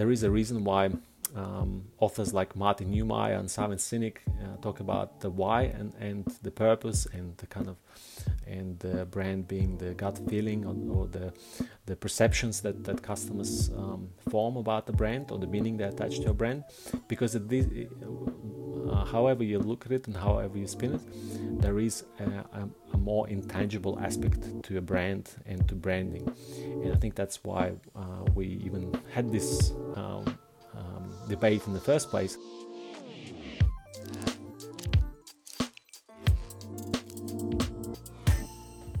there is a reason why um, authors like Martin Neumeier and Simon Sinek uh, talk about the why and, and the purpose and the kind of and the brand being the gut feeling or, or the the perceptions that that customers um, form about the brand or the meaning they attach to a brand. Because this, uh, however you look at it and however you spin it there is a, a, a, more intangible aspect to a brand and to branding and I think that's why uh, we even had this um, um, debate in the first place.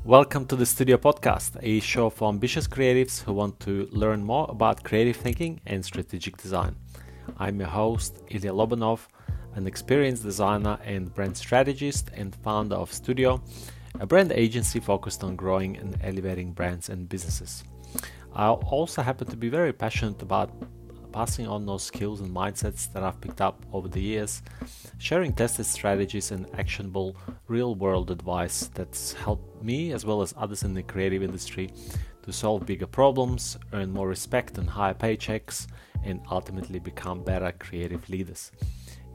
Welcome to the Studio Podcast, a show for ambitious creatives who want to learn more about creative thinking and strategic design. I'm your host, Ilya Lobanov, an experienced designer and brand strategist and founder of Studio, a brand agency focused on growing and elevating brands and businesses. I also happen to be very passionate about passing on those skills and mindsets that I've picked up over the years, sharing tested strategies and actionable real world advice that's helped me as well as others in the creative industry to solve bigger problems, earn more respect and higher paychecks, and ultimately become better creative leaders.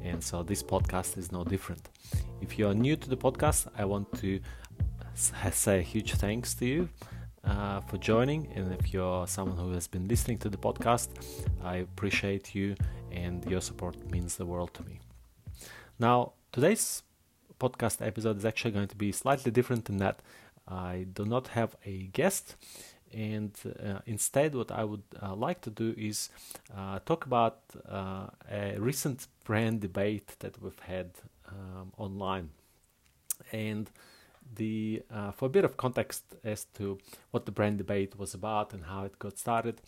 And so this podcast is no different. If you are new to the podcast, I want to say a huge thanks to you uh, for joining. And if you're someone who has been listening to the podcast, I appreciate you and your support means the world to me. Now, today's podcast episode is actually going to be slightly different than that I do not have a guest. And uh, instead, what I would uh, like to do is uh, talk about a recent brand debate that we've had um, online. And the uh, for a bit of context as to what the brand debate was about and how it got started.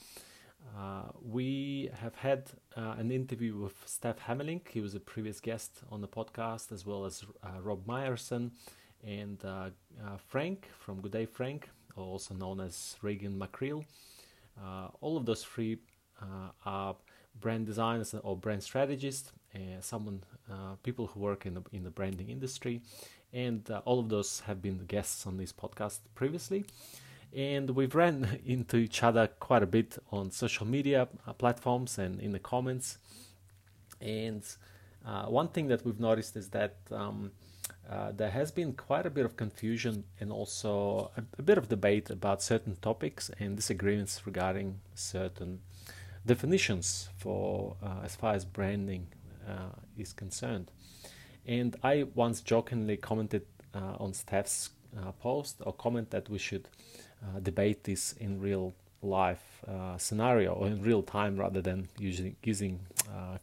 Uh, we have had uh, an interview with Stef Hamerlinck. He was a previous guest on the podcast, as well as Rob Meyerson and Frank from Good Day Frank, also known as Reagan McCreel. all of those three are brand designers or brand strategists, someone people who work in the in the branding industry and uh, all of those have been guests on this podcast previously. And we've ran into each other quite a bit on social media uh, platforms and in the comments. And uh, one thing that we've noticed is that um, uh, there has been quite a bit of confusion and also a, a, bit of debate about certain topics and disagreements regarding certain definitions for uh, as far as branding uh, is concerned. And I once jokingly commented uh, on Stef's uh, post or comment that we should debate this in real life scenario or in real time rather than using using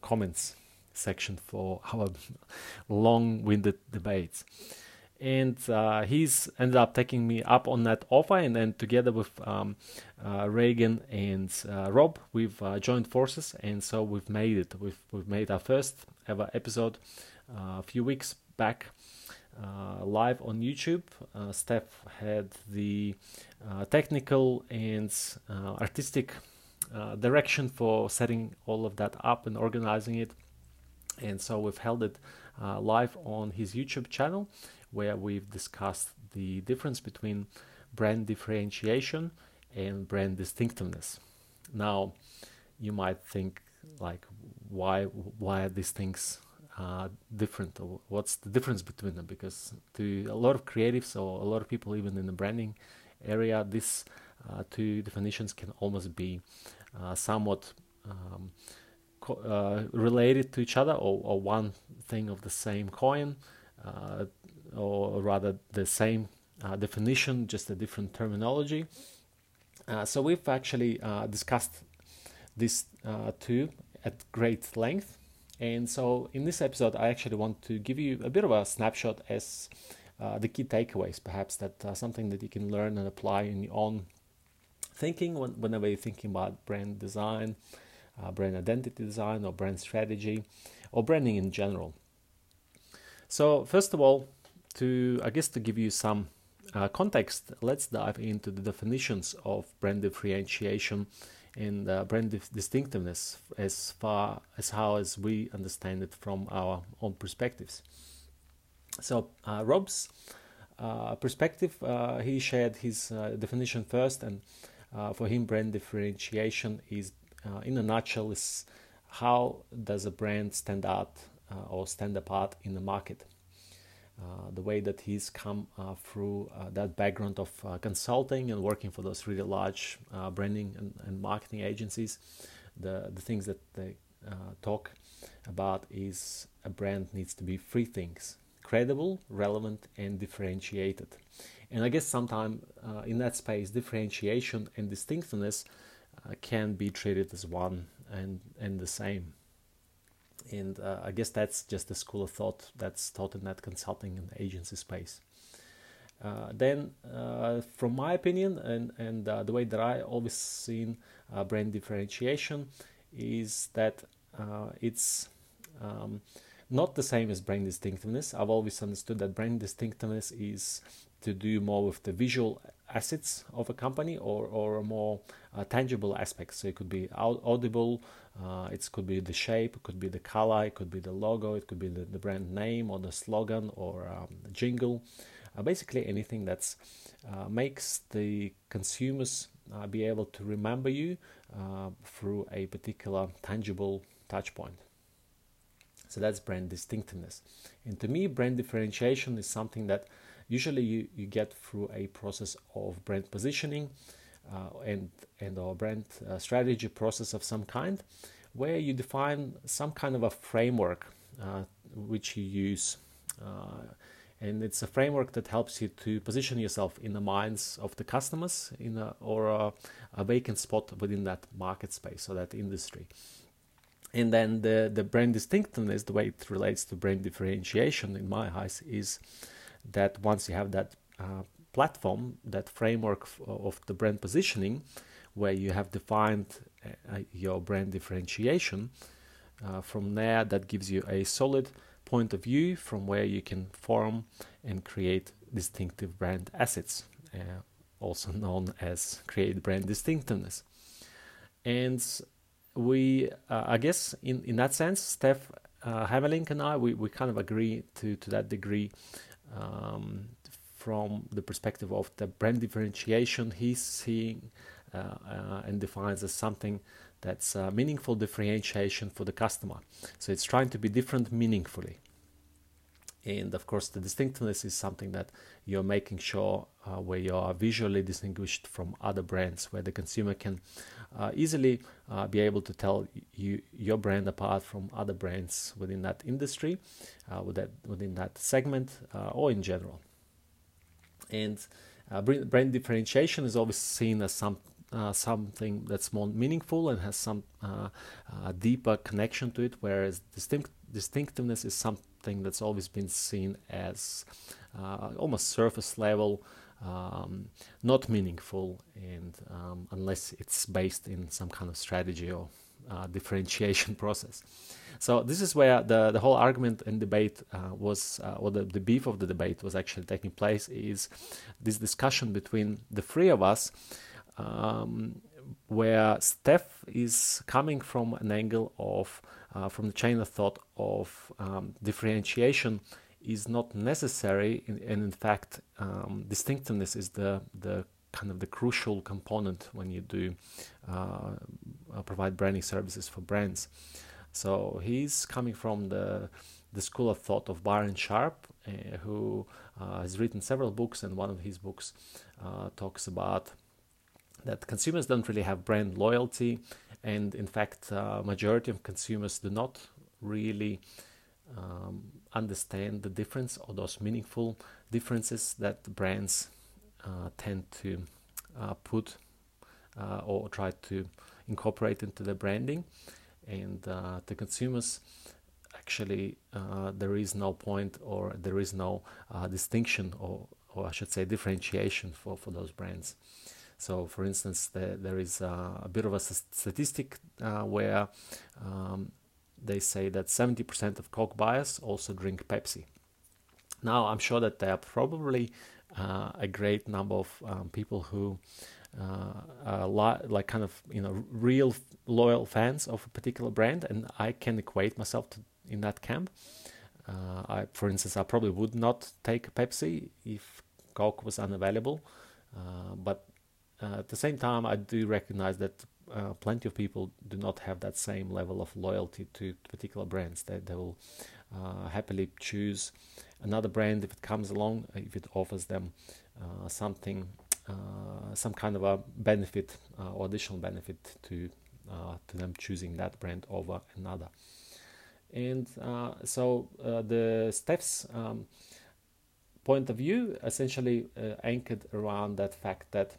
comments section for our long-winded debates. And uh, he's ended up taking me up on that offer, and then together with um, Reagan and Rob, we've joined forces, and so we've made it. We've we've made our first ever episode a few weeks back uh, live on YouTube. Uh, Stef had the uh, technical and artistic direction for setting all of that up and organizing it. And so we've held it live on his YouTube channel where we've discussed the difference between brand differentiation and brand distinctiveness. Now, you might think like why why are these things uh, different or what's the difference between them because to a lot of creatives or a lot of people even in the branding area these uh, two definitions can almost be uh, somewhat um, co- uh, related to each other or, or, one thing of the same coin uh, or rather the same uh, definition just a different terminology. So we've actually discussed these two at great length. And so in this episode, I actually want to give you a bit of a snapshot as uh, the key takeaways, perhaps that uh, something that you can learn and apply in your own thinking when, whenever you're thinking about brand design, uh, brand identity design, or brand strategy, or branding in general. So first of all, to I guess to give you some uh, context, let's dive into the definitions of brand differentiation and the brand distinctiveness as far as how as we understand it from our own perspectives. So uh, Rob's uh, perspective, uh, he shared his uh, definition first, and uh, for him, brand differentiation is uh, in a nutshell, is how does a brand stand out uh, or stand apart in the market. Uh, the way that he's come uh, through uh, that background of consulting and working for those really large branding and, and, marketing agencies, the the things that they talk about is a brand needs to be three things: credible, relevant, and differentiated. And I guess sometimes uh, in that space, differentiation and distinctiveness can be treated as one and, and the same. And uh, I guess that's just a school of thought that's taught in that consulting and agency space. Uh, then, uh, from my opinion, and, and uh, the way that I always seen brand differentiation is that it's um, not the same as brand distinctiveness. I've always understood that brand distinctiveness is to do more with the visual assets of a company or, or a more uh, tangible aspects. So it could be audible, uh, it could be the shape, it could be the color, it could be the logo, it could be the, the brand name or the slogan or um, jingle. Uh, basically anything that uh, makes the consumers uh, be able to remember you uh, through a particular tangible touch point. So that's brand distinctiveness. And to me, brand differentiation is something that usually you, you get through a process of brand positioning uh, and and or brand uh, strategy process of some kind where you define some kind of a framework uh, which you use. Uh, and it's a framework that helps you to position yourself in the minds of the customers in a, or a, a vacant spot within that market space or that industry. And then the, the brand distinctiveness the way it relates to brand differentiation in my eyes is that once you have that uh, platform, that framework f- of the brand positioning, where you have defined uh, your brand differentiation, uh, from there that gives you a solid point of view from where you can form and create distinctive brand assets, uh, also known as create brand distinctiveness. And we, uh, I guess, in, in that sense, Stef uh, Hamerlinck and I, we, we kind of agree to, to that degree um, from the perspective of the brand differentiation he's seeing uh, uh, and defines as something that's meaningful differentiation for the customer. So it's trying to be different meaningfully. And of course, the distinctiveness is something that you're making sure uh, where you are visually distinguished from other brands, where the consumer can uh, easily uh, be able to tell you your brand apart from other brands within that industry, uh, with that, within that segment, uh, or in general. And uh, brand differentiation is always seen as some uh, something that's more meaningful and has some uh, uh, deeper connection to it, whereas distinct distinctiveness is something that's always been seen as almost surface level um, not meaningful and um, unless it's based in some kind of strategy or uh, differentiation process. So this is where the, the whole argument and debate uh, was, uh, or the, the beef of the debate was actually taking place, is this discussion between the three of us, um, where Stef is coming from an angle of, uh, from the chain of thought of um, differentiation is not necessary, and in fact, um, distinctiveness is the the kind of the crucial component when you do uh, provide branding services for brands. So he's coming from the the school of thought of Byron Sharp, uh, who uh, has written several books, and one of his books uh, talks about that consumers don't really have brand loyalty, and in fact, uh, majority of consumers do not really um, understand the difference or those meaningful differences that brands uh, tend to uh, put uh, or try to incorporate into their branding. And uh, the consumers actually, uh, there is no point or there is no distinction or, or I should say differentiation for, for those brands. So, for instance, the, there is a bit of a statistic where um, they say that 70% of Coke buyers also drink Pepsi. Now, I'm sure that there are probably uh, a great number of um, people who uh, are li- like kind of you know real loyal fans of a particular brand, and I can equate myself to, in that camp. Uh, I, for instance, I probably would not take Pepsi if Coke was unavailable, uh, but uh, at the same time, I do recognize that uh, plenty of people do not have that same level of loyalty to particular brands. They, they will uh, happily choose another brand if it comes along, if it offers them uh, something, uh, some kind of a benefit uh, or additional benefit to to them choosing that brand over another. And so the Stef's um, point of view essentially anchored around that fact that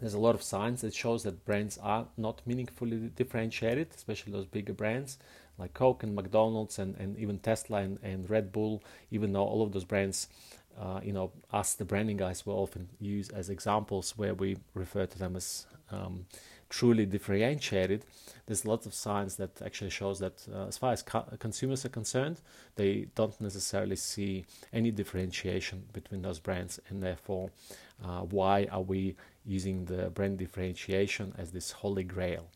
there's a lot of science that shows that brands are not meaningfully differentiated, especially those bigger brands like Coke and McDonald's and, and even Tesla and, and Red Bull, even though all of those brands, uh, you know, us, the branding guys, will often use as examples where we refer to them as um, truly differentiated. There's lots of science that actually shows that uh, as far as co- consumers are concerned, they don't necessarily see any differentiation between those brands, and therefore, uh, why are we using the brand differentiation as this holy grail?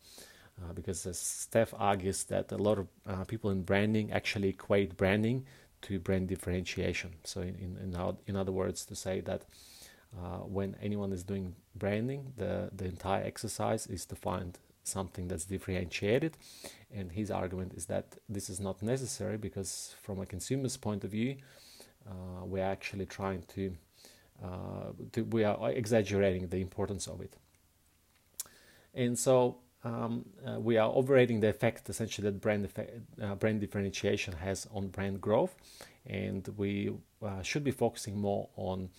Uh, because as Stef argues that a lot of uh, people in branding actually equate branding to brand differentiation. So, in in, in, in other words, to say that uh, when anyone is doing branding, the the entire exercise is to find something that's differentiated. And his argument is that this is not necessary because, from a consumer's point of view, uh, we're actually trying to, to we are exaggerating the importance of it. And so um, uh, we are overrating the effect essentially that brand effect, uh, brand differentiation has on brand growth, and we uh, should be focusing more on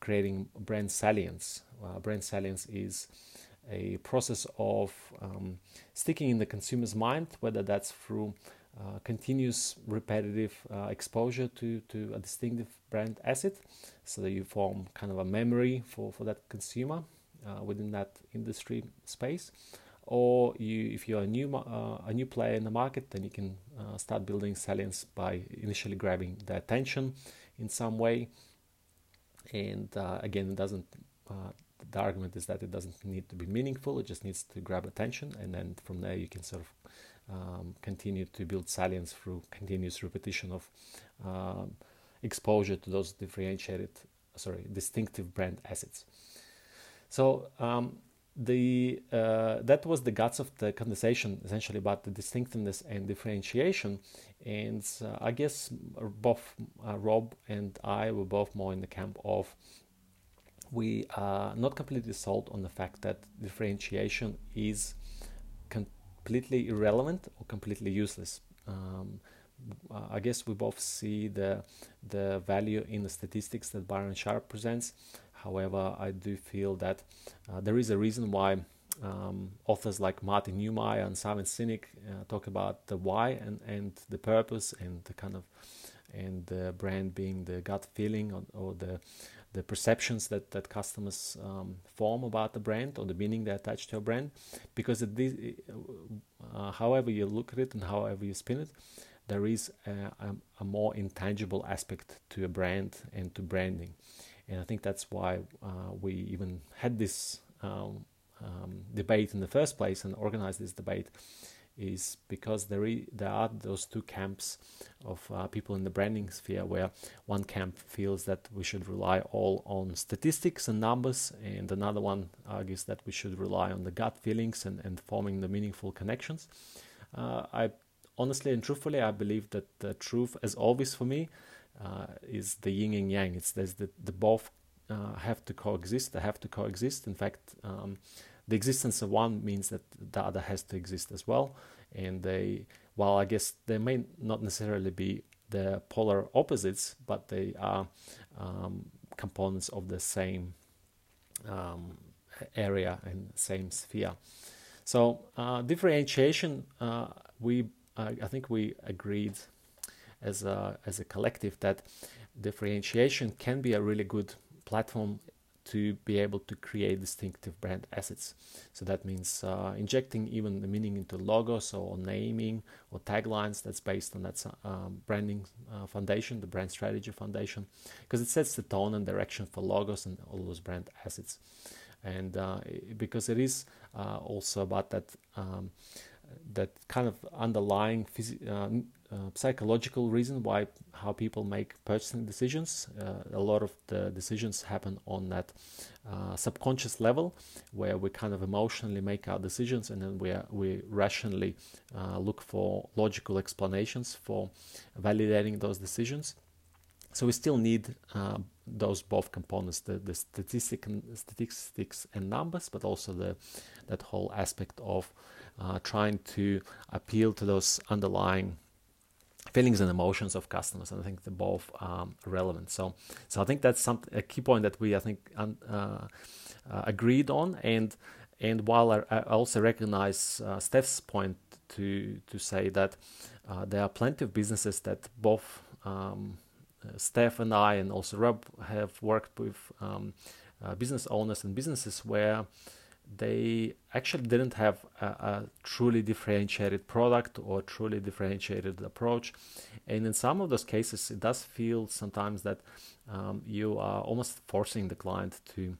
creating brand salience. Uh, brand salience is a process of um, sticking in the consumer's mind, whether that's through uh, continuous repetitive uh, exposure to, to a distinctive brand asset, so that you form kind of a memory for, for that consumer within that industry space. Or you if you're a new uh, a new player in the market then you can uh, start building salience by initially grabbing the attention in some way. And uh, again it doesn't uh, the argument is that it doesn't need to be meaningful. It just needs to grab attention. And then from there you can sort of um, continue to build salience through continuous repetition of um, exposure to those differentiated sorry distinctive brand assets. So um, the uh, that was the guts of the conversation essentially about the distinctiveness and differentiation. And uh, i guess both uh, rob and i were both more in the camp of we are not completely sold on the fact that differentiation is completely irrelevant or completely useless. Um, I guess we both see the the value in the statistics that Byron Sharp presents, However, I do feel that uh, there is a reason why um, authors like Martin Neumeier and Simon Sinek uh, talk about the why and, and the purpose and the kind of and the brand being the gut feeling or, or the the perceptions that that customers um, form about the brand or the meaning they attach to a brand. Because this, uh, however you look at it and however you spin it there is a, a, a more intangible aspect to a brand and to branding. And I think that's why uh, we even had this um, um, debate in the first place and organized this debate is because there, is, there are those two camps of uh, people in the branding sphere where one camp feels that we should rely all on statistics and numbers and another one argues that we should rely on the gut feelings and, and forming the meaningful connections uh, i honestly and truthfully i believe that the truth as always for me uh, is the yin and yang. It's there's the the both uh, have to coexist. They have to coexist. In fact, um, the existence of one means that the other has to exist as well. And they, while I guess they may not necessarily be the polar opposites, but they are um, components of the same um, area and same sphere. So uh, differentiation, uh, we I think we agreed as a as a collective that differentiation can be a really good platform to be able to create distinctive brand assets. So that means uh, injecting even the meaning into logos or naming or taglines that's based on that um, branding uh, foundation, the brand strategy foundation, because it sets the tone and direction for logos and all those brand assets. And uh, because it is uh, also about that um, that kind of underlying phys- uh, psychological reason why how people make purchasing decisions. Uh, a lot of the decisions happen on that uh, subconscious level, where we kind of emotionally make our decisions, and then we are, we rationally uh, look for logical explanations for validating those decisions. So we still need uh, those both components, the, the statistic and, statistics and numbers, but also the that whole aspect of trying to appeal to those underlying feelings and emotions of customers and i think they're both um, relevant. So so i think that's some a key point that we i think uh, uh, agreed on. And and while I, I also recognize uh, Stef's point to to say that uh, there are plenty of businesses that both um, Stef and I and also Rob have worked with um, uh, business owners and businesses where they actually didn't have a, a, truly differentiated product or truly differentiated approach. And in some of those cases, it does feel sometimes that um, you are almost forcing the client to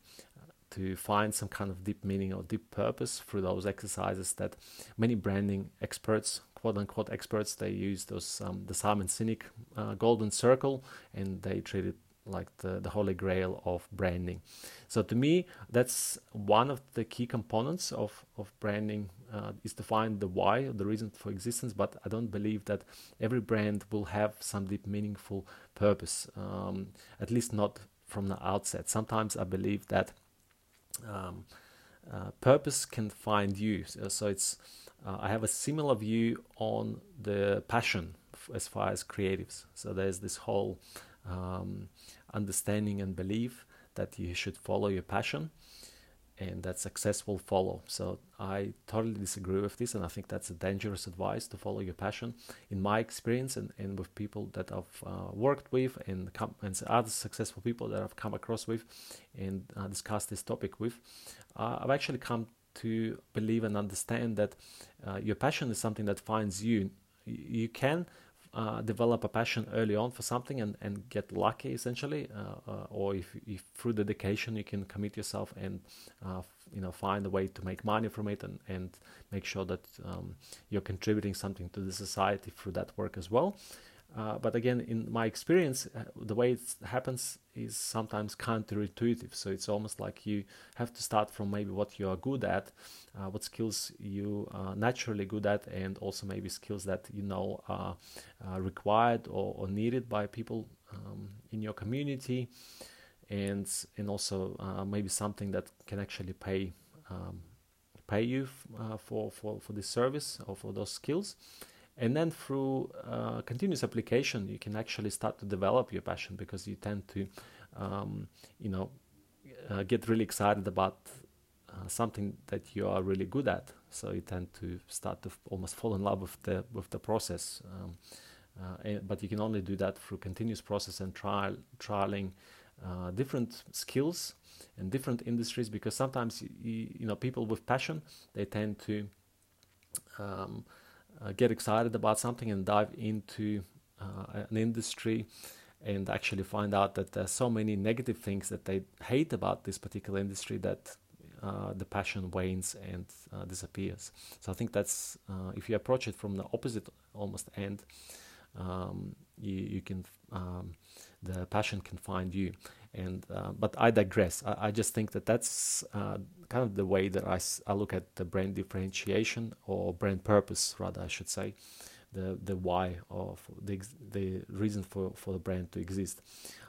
to find some kind of deep meaning or deep purpose through those exercises that many branding experts quote unquote experts they use those um, the Simon Sinek uh, golden circle and they treat it like the, the holy grail of branding. So to me, that's one of the key components of, of branding uh, is to find the why, the reason for existence. But I don't believe that every brand will have some deep, meaningful purpose, um, at least not from the outset. Sometimes I believe that um, uh, purpose can find you. So it's uh, I have a similar view on the passion as far as creatives. So there's this whole um, understanding and belief that you should follow your passion and that success will follow. So I totally disagree with this, and I think that's a dangerous advice to follow your passion. In my experience, and, and with people that I've uh, worked with, and, com- and other successful people that I've come across with, and uh, discussed this topic with, uh, I've actually come to believe and understand that uh, your passion is something that finds you. You can uh, develop a passion early on for something and, and get lucky essentially uh, uh, or if, if through dedication you can commit yourself and uh, you know find a way to make money from it and, and make sure that um, you're contributing something to the society through that work as well uh, but again, in my experience, uh, the way it happens is sometimes counterintuitive. So it's almost like you have to start from maybe what you are good at, uh, what skills you are naturally good at, and also maybe skills that you know are uh, required or, or, needed by people um, in your community, and and also uh, maybe something that can actually pay um, pay you f- for for for this service or for those skills and then through uh, continuous application you can actually start to develop your passion because you tend to um, you know uh, get really excited about uh, something that you are really good at. So you tend to start to f- almost fall in love with the with the process um, uh, and, but you can only do that through continuous process and trial trialing uh, different skills and different industries because sometimes you, you know people with passion they tend to um, uh, get excited about something and dive into uh, an industry and actually find out that there's so many negative things that they hate about this particular industry that uh, the passion wanes and uh, disappears. So I think that's uh, if you approach it from the opposite almost end, um, you, you can um, the passion can find you. And uh, but I digress. I, I, just think that that's uh, kind of the way that I, I look at the brand differentiation or brand purpose, rather I should say, the the why of the the reason for, for the brand to exist.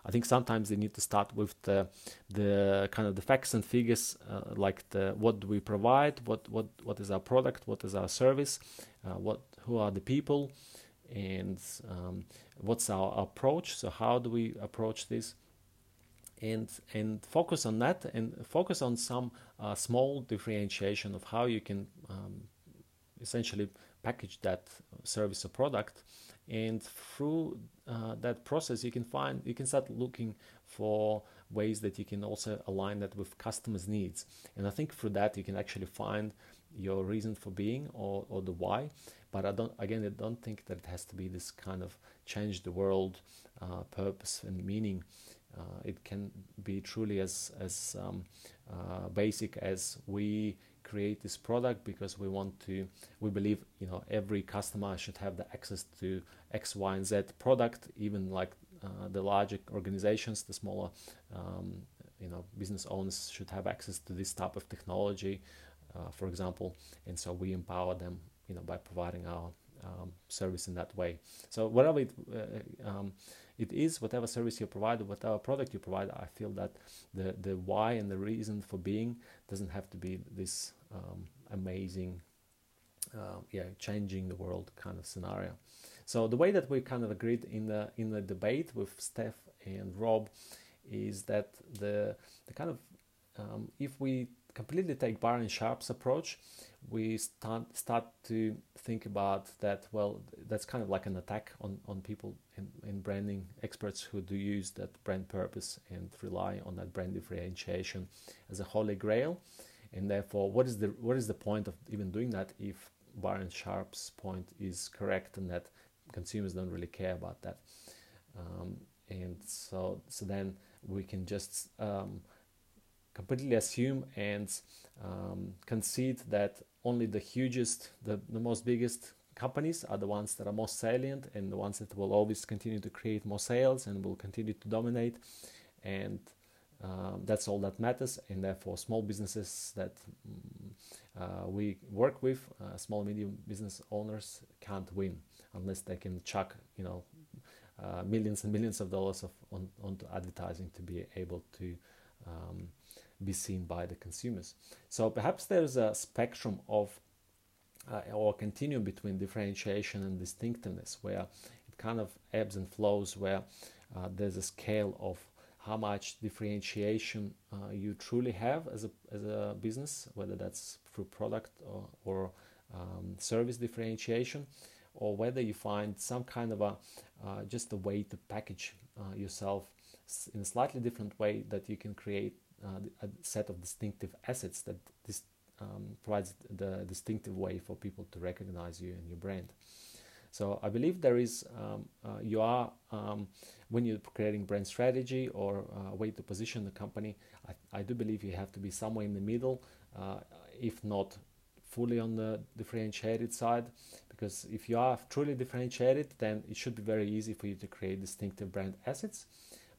I think sometimes they need to start with the the kind of the facts and figures, uh, like the what do we provide, what what what is our product, what is our service, uh, what who are the people, and um, what's our approach. So how do we approach this? And and focus on that and focus on some uh, small differentiation of how you can um, essentially package that service or product. And through uh, that process you can find you can start looking for ways that you can also align that with customers needs. And i think through that you can actually find your reason for being or, or the why. But i don't again i don't think that it has to be this kind of change the world uh, purpose and meaning it can be truly as as um, uh, basic as we create this product because we want to we believe you know every customer should have the access to x y and z product even like uh, the larger organizations the smaller um, you know business owners should have access to this type of technology uh, for example. And so we empower them you know by providing our um, service in that way. So whatever it, uh, um, it is whatever service you provide whatever product you provide i feel that the the why and the reason for being doesn't have to be this um, amazing uh, yeah changing the world kind of scenario. So the way that we kind of agreed in the in the debate with stef and rob is that the the kind of um, if we completely take Byron Sharp's approach, we start start to think about that. Well, that's kind of like an attack on on people in, in branding experts who do use that brand purpose and rely on that brand differentiation as a holy grail. And therefore, what is the what is the point of even doing that if Byron Sharp's point is correct and that consumers don't really care about that? Um, and so so then we can just um, completely assume and um, concede that only the hugest, the, the most biggest companies are the ones that are most salient and the ones that will always continue to create more sales and will continue to dominate. And um, that's all that matters. And therefore, small businesses that mm, uh, we work with, uh, small medium business owners, can't win unless they can chuck, you know, uh, millions and millions of dollars of on, onto advertising to be able to um, be seen by the consumers. So perhaps there's a spectrum of uh, or continuum between differentiation and distinctiveness where it kind of ebbs and flows where uh, there's a scale of how much differentiation uh, you truly have as a, as a business, whether that's through product or, or um, service differentiation, or whether you find some kind of a uh, just a way to package uh, yourself in a slightly different way that you can create uh, a set of distinctive assets that this um, provides the distinctive way for people to recognize you and your brand. So I believe there is um, uh, you are um, when you're creating brand strategy or uh, way to position the company. I, I, do believe you have to be somewhere in the middle, uh, if not fully on the differentiated side. Because if you are truly differentiated, then it should be very easy for you to create distinctive brand assets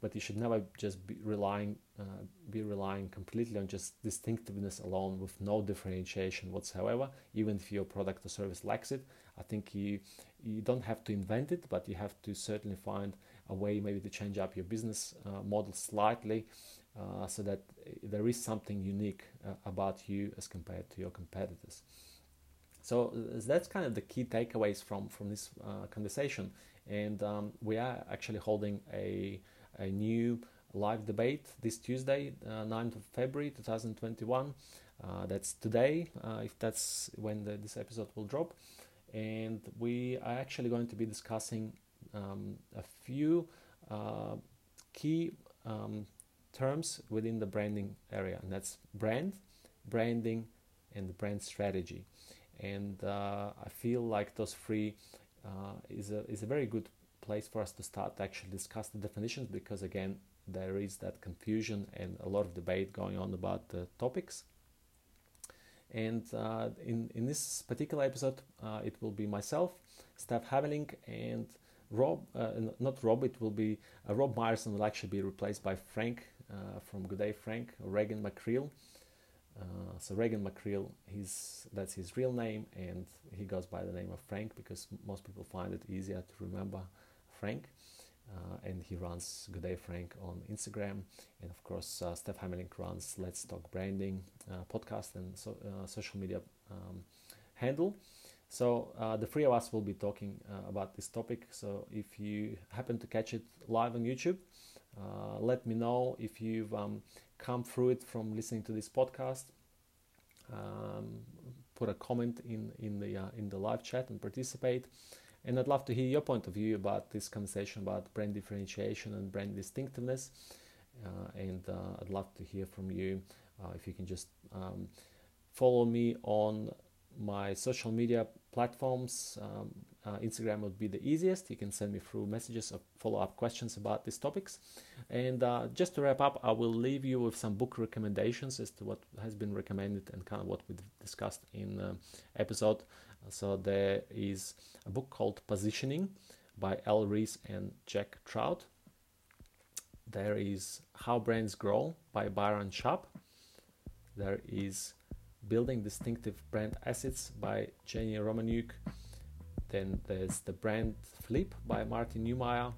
but you should never just be relying uh, be relying completely on just distinctiveness alone with no differentiation whatsoever even if your product or service lacks it. I think you you don't have to invent it but you have to certainly find a way maybe to change up your business uh, model slightly uh, so that there is something unique uh, about you as compared to your competitors. So uh, that's kind of the key takeaways from from this uh, conversation. And um, we are actually holding a a new live debate this Tuesday, uh, 9th of February 2021. Uh, that's today, uh, if that's when the, this episode will drop. And we are actually going to be discussing um, a few uh, key um, terms within the branding area, and that's brand, branding, and brand strategy. And uh, I feel like those three uh, is a is a very good place for us to start to actually discuss the definitions because again there is that confusion and a lot of debate going on about the topics. And uh, in, in this particular episode uh, it will be myself stef hamerlinck and rob uh, not rob it will be uh, rob meyerson will actually be replaced by frank uh, from good day frank regan mccreel. Uh, so Regan McCreel, he's that's his real name, and he goes by the name of Frank because most people find it easier to remember Frank. Uh, and he runs Good Day Frank on Instagram, and of course uh, Stef Hamerlinck runs Let's Talk Branding uh, podcast and so, uh, social media um, handle. So uh, the three of us will be talking uh, about this topic. So if you happen to catch it live on YouTube, let me know if you've um, come through it from listening to this podcast. Um, put a comment in in the in the live chat and participate. And I'd love to hear your point of view about this conversation about brand differentiation and brand distinctiveness. Uh, and uh, I'd love to hear from you. Uh, if you can just um, follow me on my social media platforms um, uh, Instagram would be the easiest. You can send me through messages or follow up questions about these topics. And uh, just to wrap up, I will leave you with some book recommendations as to what has been recommended and kind of what we discussed in uh, episode. So there is a book called Positioning by Al Ries and Jack Trout. There is How Brands Grow by Byron Sharp. There is Building Distinctive Brand Assets by Jenni Romaniuk. Then there's The Brand Flip by Martin Neumeier.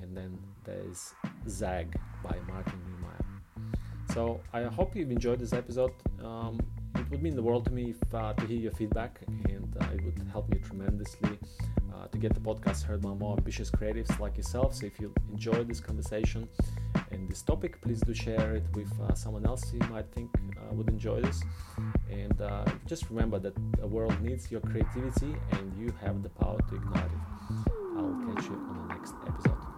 And then there's Zag by Martin Neumeier. So I hope you've enjoyed this episode. Um, it would mean the world to me if, uh, to hear your feedback, and uh, it would help me tremendously uh, to get the podcast heard by more ambitious creatives like yourself. So if you enjoyed this conversation and this topic, please do share it with uh, someone else you might think uh, would enjoy this. And uh, just remember that the world needs your creativity, and you have the power to ignite it. I'll catch you on the next episode.